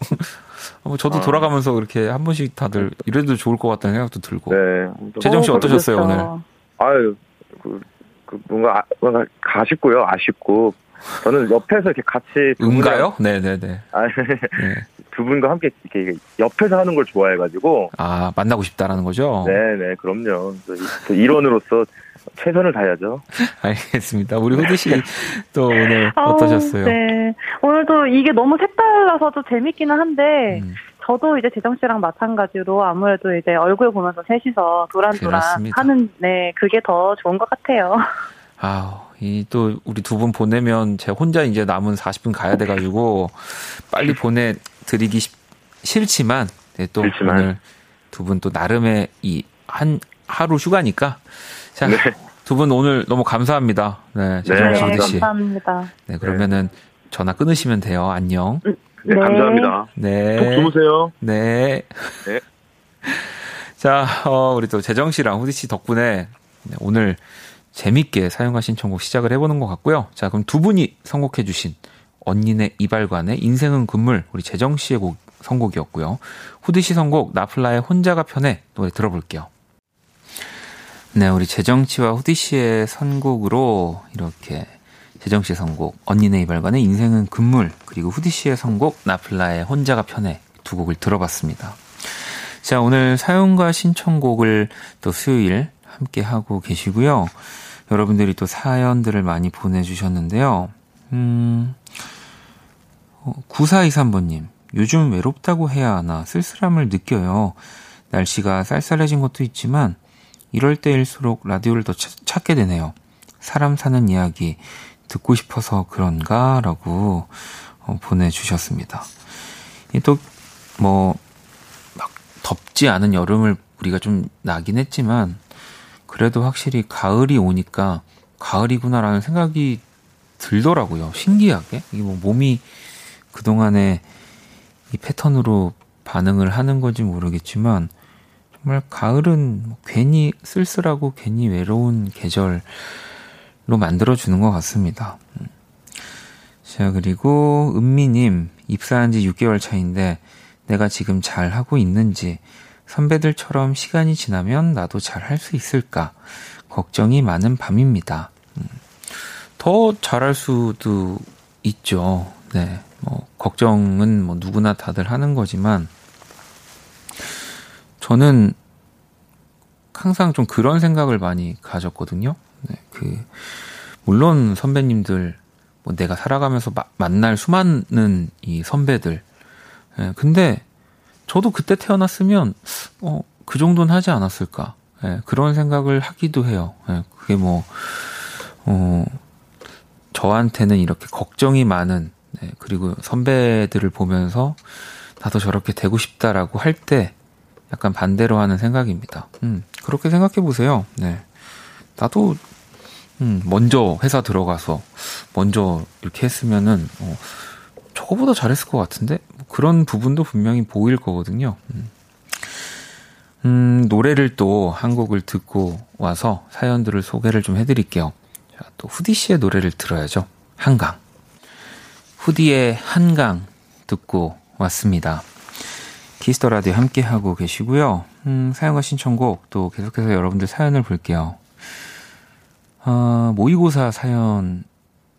뭐 저도 아. 돌아가면서 이렇게 한 번씩 다들 이래도 좋을 것 같다는 생각도 들고 네. 재정 씨 어, 어떠셨어요, 그렇죠. 아유, 그, 그 뭔가, 아, 뭔가 아쉽고요. 아쉽고. 저는 옆에서 이렇게 같이 응가요? 네네네. 아, [LAUGHS] 네. 두 분과 함께 이렇게 옆에서 하는 걸 좋아해가지고. 아 만나고 싶다라는 거죠? 네네, 그럼요. 또 이- 또 일원으로서 최선을 다해야죠. [LAUGHS] 알겠습니다. 우리 후드 씨 또 오늘 아우, 어떠셨어요? 네. 오늘도 이게 너무 색달라서 도 재밌기는 한데 음, 저도 이제 재정 씨랑 마찬가지로 아무래도 이제 얼굴 보면서 셋이서 도란도란 그렇습니다. 하는 네 그게 더 좋은 것 같아요. [LAUGHS] 아우, 이 또 우리 두 분 보내면 제가 혼자 이제 남은 40분 가야 돼가지고 빨리 보내드리기 쉽- 싫지만 네, 또 싫지만. 오늘 두 분 또 나름의 이 한 하루 휴가니까 자. 네. 두분 오늘 너무 감사합니다. 네, 재정 씨, 네, 후디 씨. 감사합니다. 네, 그러면은 전화 끊으시면 돼요. 안녕. 네, 네. 감사합니다. 네. 속 주무세요. 네. 네. [LAUGHS] 자, 어, 우리 또 재정 씨랑 후디 씨 덕분에 네, 오늘 재밌게 사연과 신청곡 시작을 해보는 것 같고요. 자, 그럼 두 분이 선곡해주신 언니네 이발관의 인생은 금물 우리 재정 씨의 곡 선곡이었고요. 후디 씨 선곡 나플라의 혼자가 편해 노래 들어볼게요. 네, 우리 재정 씨와 후디 씨의 선곡으로 이렇게 재정 씨의 선곡 언니네 이발관의 인생은 금물 그리고 후디 씨의 선곡 나플라의 혼자가 편해 두 곡을 들어봤습니다. 자, 오늘 사연과 신청곡을 또 수요일 함께 하고 계시고요. 여러분들이 또 사연들을 많이 보내주셨는데요. 음, 9423번님, 어, 요즘 외롭다고 해야 하나 쓸쓸함을 느껴요. 날씨가 쌀쌀해진 것도 있지만, 이럴 때일수록 라디오를 더 찾게 되네요. 사람 사는 이야기 듣고 싶어서 그런가? 라고 어, 보내주셨습니다. 또, 뭐, 막 덥지 않은 여름을 우리가 좀 나긴 했지만, 그래도 확실히 가을이 오니까 가을이구나라는 생각이 들더라고요. 신기하게. 이게 뭐 몸이 그동안에 이 패턴으로 반응을 하는 건지 모르겠지만, 정말 가을은 뭐 괜히 쓸쓸하고 괜히 외로운 계절로 만들어주는 것 같습니다. 음. 자, 그리고 은미님, 입사한 지 6개월 차인데 내가 지금 잘 하고 있는지, 선배들처럼 시간이 지나면 나도 잘 할 수 있을까, 걱정이 많은 밤입니다. 음. 더 잘할 수도 있죠. 네. 뭐, 걱정은 뭐 누구나 다들 하는 거지만, 저는 항상 좀 그런 생각을 많이 가졌거든요. 네, 그, 물론 선배님들, 뭐 내가 살아가면서 마, 만날 수많은 이 선배들. 예, 근데 저도 그때 태어났으면 어, 그 정도는 하지 않았을까. 예, 그런 생각을 하기도 해요. 예, 그게 뭐 어, 저한테는 이렇게 걱정이 많은 네, 그리고 선배들을 보면서 나도 저렇게 되고 싶다라고 할 때 약간 반대로 하는 생각입니다. 음, 그렇게 생각해 보세요. 네. 나도 음, 먼저 회사 들어가서 먼저 이렇게 했으면은 어, 저거보다 잘했을 것 같은데 뭐 그런 부분도 분명히 보일 거거든요. 음. 음, 노래를 또 한 곡을 듣고 와서 사연들을 소개를 좀 해드릴게요. 자, 또 후디 씨의 노래를 들어야죠. 한강. 후디의 한강 듣고 왔습니다. Kiss the Radio 함께 하고 계시고요. 음, 사연과 신청곡 또 계속해서 여러분들 사연을 볼게요. 어, 모의고사 사연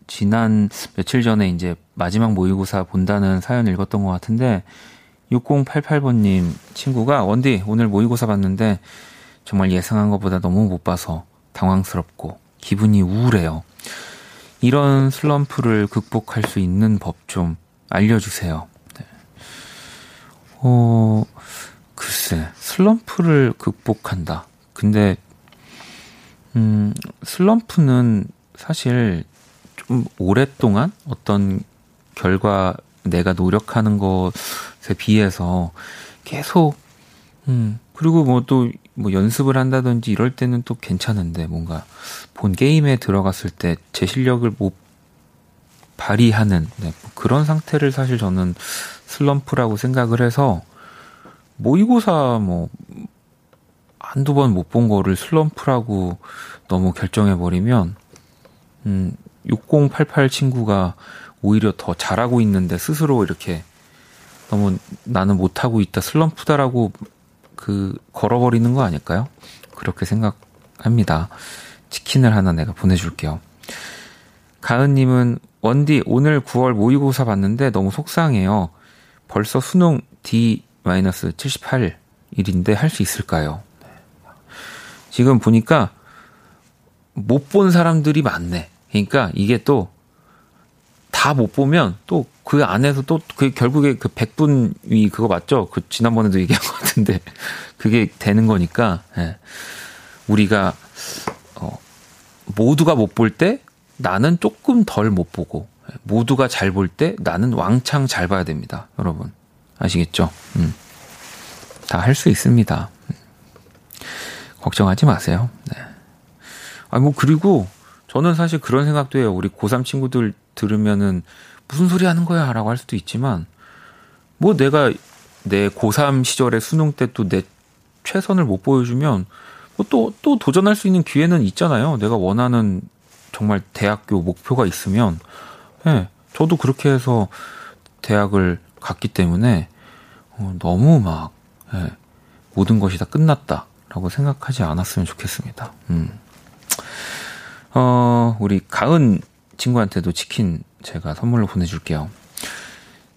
지난 며칠 전에 이제 마지막 모의고사 본다는 사연 읽었던 것 같은데 6088번님 친구가 원디 오늘 모의고사 봤는데 정말 예상한 것보다 너무 못 봐서 당황스럽고 기분이 우울해요. 이런 슬럼프를 극복할 수 있는 법 좀 알려주세요. 네. 어, 글쎄, 슬럼프를 극복한다. 근데 음, 슬럼프는 사실 좀 오랫동안 어떤 결과 내가 노력하는 것에 비해서 계속, 음, 그리고 뭐 또, 뭐 연습을 한다든지 이럴 때는 또 괜찮은데 뭔가 본 게임에 들어갔을 때 제 실력을 못 발휘하는 네, 뭐 그런 상태를 사실 저는 슬럼프라고 생각을 해서 모의고사 뭐 한두 번 못 본 거를 슬럼프라고 너무 결정해 버리면, 음, 6088 친구가 오히려 더 잘하고 있는데 스스로 이렇게 너무 나는 못하고 있다, 슬럼프다라고 그, 걸어버리는 거 아닐까요? 그렇게 생각합니다. 치킨을 하나 내가 보내줄게요. 가은님은, 원디, 오늘 9월 모의고사 봤는데 너무 속상해요. 벌써 수능 D-78일인데 할 수 있을까요? 지금 보니까 못 본 사람들이 많네. 그러니까 이게 또 다 못 보면 또 그 안에서 또 그 결국에 그 100분이 그거 맞죠? 그 지난번에도 얘기한 것 같은데 [LAUGHS] 그게 되는 거니까 예. 우리가 어 모두가 못 볼 때 나는 조금 덜 못 보고 모두가 잘 볼 때 나는 왕창 잘 봐야 됩니다. 여러분. 아시겠죠? 음. 다 할 수 있습니다. 걱정하지 마세요. 네. 아, 뭐, 그리고 저는 사실 그런 생각도 해요. 우리 고3 친구들 들으면은 무슨 소리 하는 거야? 라고 할 수도 있지만, 뭐 내가 내 고3 시절에 수능 때 또 내 최선을 못 보여주면, 뭐 또, 또 도전할 수 있는 기회는 있잖아요. 내가 원하는 정말 대학교 목표가 있으면, 예, 네, 저도 그렇게 해서 대학을 갔기 때문에, 어, 너무 막, 예, 네, 모든 것이 다 끝났다. 라고 생각하지 않았으면 좋겠습니다. 음. 어, 우리 가은 친구한테도 치킨 제가 선물로 보내줄게요.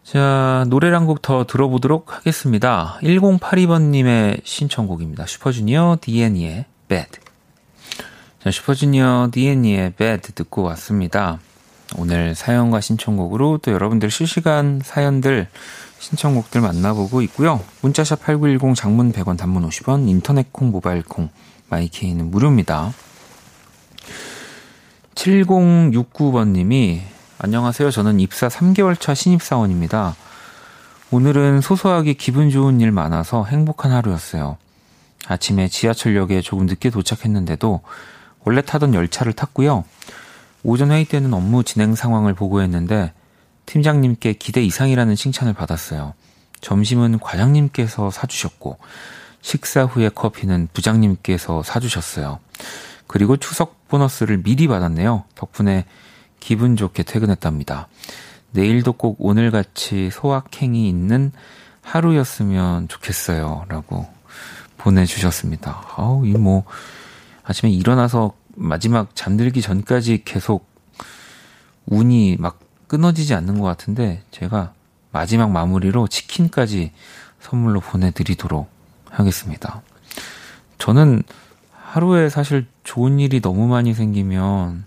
자, 노래를 한 곡 더 들어보도록 하겠습니다. 1082번님의 신청곡입니다. 슈퍼주니어 DNE의 Bad. 자, 슈퍼주니어 DNE의 Bad 듣고 왔습니다. 오늘 사연과 신청곡으로 또 여러분들 실시간 사연들, 신청곡들 만나보고 있고요. 문자샵 8910 장문 100원 단문 50원, 인터넷 콩, 모바일 콩, 마이케이는 무료입니다. 7069번 님이 안녕하세요. 저는 입사 3개월 차 신입사원입니다. 오늘은 소소하게 기분 좋은 일 많아서 행복한 하루였어요. 아침에 지하철역에 조금 늦게 도착했는데도 원래 타던 열차를 탔고요. 오전 회의 때는 업무 진행 상황을 보고했는데 팀장님께 기대 이상이라는 칭찬을 받았어요. 점심은 과장님께서 사주셨고 식사 후에 커피는 부장님께서 사주셨어요. 그리고 추석 보너스를 미리 받았네요. 덕분에 기분 좋게 퇴근했답니다. 내일도 꼭 오늘같이 소확행이 있는 하루였으면 좋겠어요. 라고 보내주셨습니다. 아우, 이 뭐, 아침에 일어나서 마지막 잠들기 전까지 계속 운이 막 끊어지지 않는 것 같은데, 제가 마지막 마무리로 치킨까지 선물로 보내드리도록 하겠습니다. 저는 하루에 사실 좋은 일이 너무 많이 생기면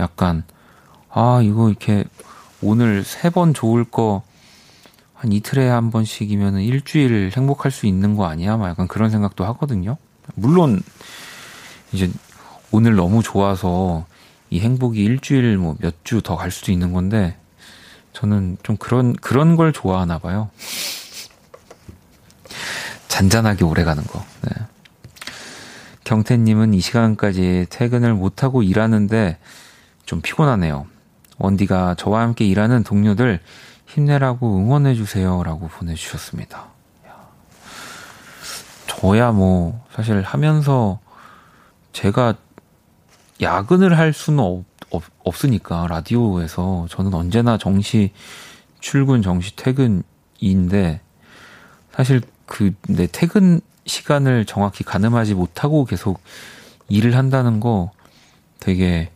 약간, 아, 이거 이렇게 오늘 세 번 좋을 거 한 이틀에 한 번씩이면 일주일 행복할 수 있는 거 아니야? 막 약간 그런 생각도 하거든요. 물론 이제 오늘 너무 좋아서 이 행복이 일주일 뭐 몇 주 더 갈 수도 있는 건데 저는 좀 그런 그런 걸 좋아하나 봐요. 잔잔하게 오래 가는 거. 네. 경태님은 이 시간까지 퇴근을 못하고 일하는데 좀 피곤하네요. 원디가 저와 함께 일하는 동료들 힘내라고 응원해주세요. 라고 보내주셨습니다. 저야 뭐, 사실 하면서 제가 야근을 할 수는 없, 없, 없으니까, 라디오에서. 저는 언제나 정시 출근, 정시 퇴근인데, 사실 그, 내 퇴근 시간을 정확히 가늠하지 못하고 계속 일을 한다는 거 되게,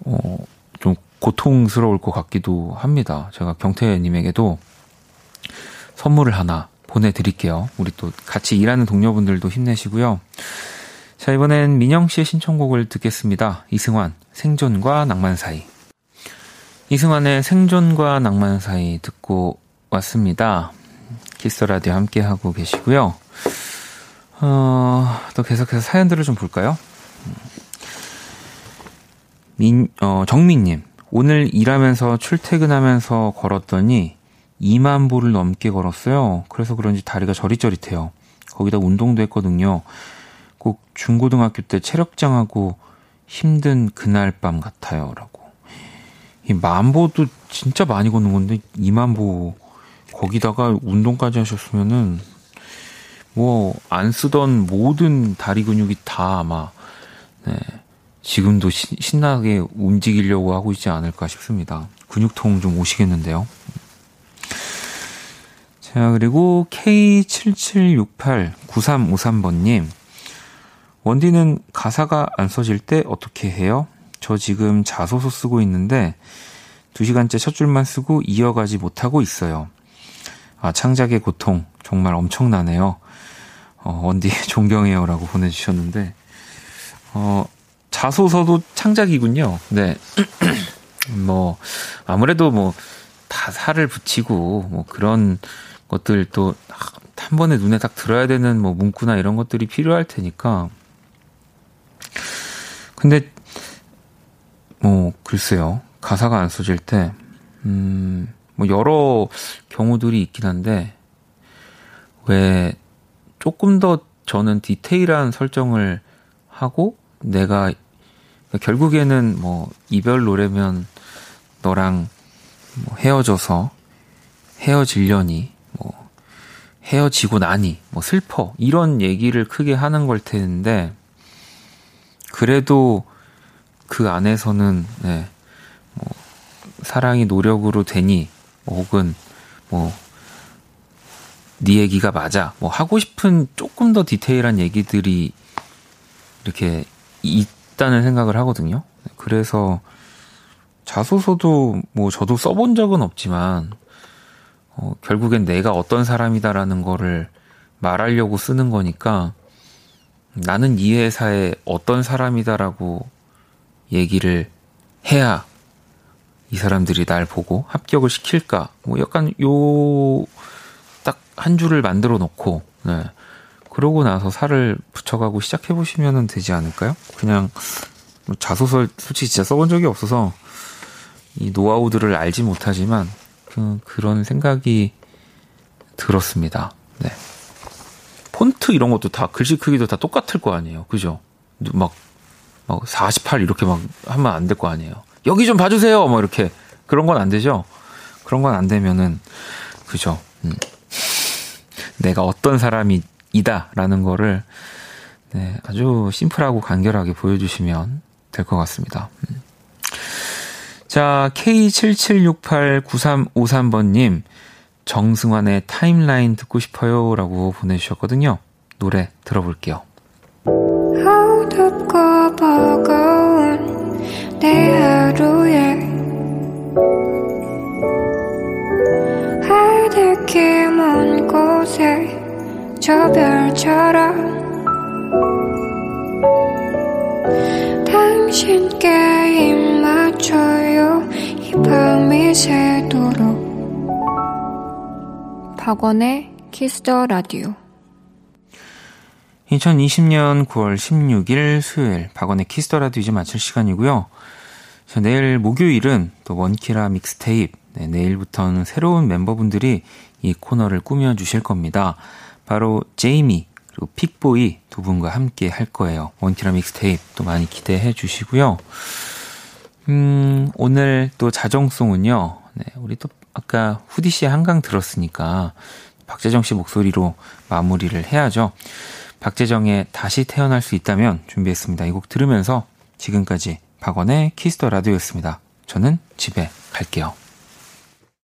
어, 좀 고통스러울 것 같기도 합니다. 제가 경태님에게도 선물을 하나 보내드릴게요. 우리 또 같이 일하는 동료분들도 힘내시고요. 자, 이번엔 민영 씨의 신청곡을 듣겠습니다. 이승환, 생존과 낭만 사이. 이승환의 생존과 낭만 사이 듣고 왔습니다. 키스 라디오 함께 하고 계시고요. 어, 또 계속해서 사연들을 좀 볼까요? 민, 어, 정민님. 오늘 일하면서 출퇴근하면서 걸었더니 2만 보를 넘게 걸었어요. 그래서 그런지 다리가 저릿저릿해요. 거기다 운동도 했거든요. 꼭 중고등학교 때 체력장하고 힘든 그날 밤 같아요. 라고. 이 만보도 진짜 많이 걷는 건데 2만 보 거기다가 운동까지 하셨으면은 뭐 안 쓰던 모든 다리 근육이 다 아마 네. 지금도 시, 신나게 움직이려고 하고 있지 않을까 싶습니다. 근육통 좀 오시겠는데요. 자, 그리고 K77689353번님. 원디는 가사가 안 써질 때 어떻게 해요? 저 지금 자소서 쓰고 있는데 2시간째 첫 줄만 쓰고 이어가지 못하고 있어요. 아, 창작의 고통 정말 엄청나네요. 어, 원디 [LAUGHS] 존경해요 라고 보내주셨는데, 어, 자소서도 창작이군요. 네. [CLEARS THROAT] 뭐, 아무래도 뭐, 다 살을 붙이고, 뭐, 그런 것들 또, 한 번에 눈에 딱 들어야 되는 뭐, 문구나 이런 것들이 필요할 테니까. 근데, 뭐, 글쎄요. 가사가 안 써질 때, 음, 뭐, 여러 경우들이 있긴 한데, 왜, 조금 더 저는 디테일한 설정을 하고, 내가 그러니까 결국에는 뭐 이별 노래면 너랑 뭐 헤어져서 헤어질려니 뭐 헤어지고 나니 뭐 슬퍼 이런 얘기를 크게 하는 걸 텐데 그래도 그 안에서는 네, 뭐 사랑이 노력으로 되니 혹은 뭐 네 얘기가 맞아 뭐 하고 싶은 조금 더 디테일한 얘기들이 이렇게 있다는 생각을 하거든요. 그래서 자소서도 뭐 저도 써본 적은 없지만 어, 결국엔 내가 어떤 사람이다라는 거를 말하려고 쓰는 거니까 나는 이 회사의 어떤 사람이다라고 얘기를 해야 이 사람들이 날 보고 합격을 시킬까? 뭐 약간 요 딱 한 줄을 만들어 놓고 네. 그러고 나서 살을 붙여가고 시작해 보시면 되지 않을까요? 그냥 뭐 자소설 솔직히 진짜 써본 적이 없어서 이 노하우들을 알지 못하지만 그, 그런 생각이 들었습니다. 네. 폰트 이런 것도 다 글씨 크기도 다 똑같을 거 아니에요. 그죠? 막, 막 48 이렇게 막 하면 안 될 거 아니에요. 여기 좀 봐주세요. 뭐 이렇게 그런 건 안 되죠. 그런 건 안 되면은 그죠. 음. 내가 어떤 사람이다 라는 거를 네, 아주 심플하고 간결하게 보여주시면 될 것 같습니다. 음. 자, K77689353번님, 정승환의 타임라인 듣고 싶어요 라고 보내주셨거든요. 노래 들어볼게요. 어둡고 버거운 내 하루에 하늘길 먼 곳에 저 별처럼 당신께 입 맞춰요 이 밤이 새도록 박원의 Kiss the Radio 2020년 9월 16일 수요일 박원의 Kiss the Radio 이제 마칠 시간이고요. 자, 내일 목요일은 또 원키라 믹스테이프 네, 내일부터는 새로운 멤버분들이 이 코너를 꾸며주실 겁니다. 바로 제이미 그리고 픽보이 두 분과 함께 할 거예요. 원키라 믹스테이프 또 많이 기대해 주시고요. 음, 오늘 또 자정송은요. 네, 우리 또 아까 후디 씨의 한강 들었으니까 박재정 씨 목소리로 마무리를 해야죠. 박재정의 다시 태어날 수 있다면 준비했습니다. 이 곡 들으면서 지금까지 박원의 Kiss the Radio였습니다. 저는 집에 갈게요.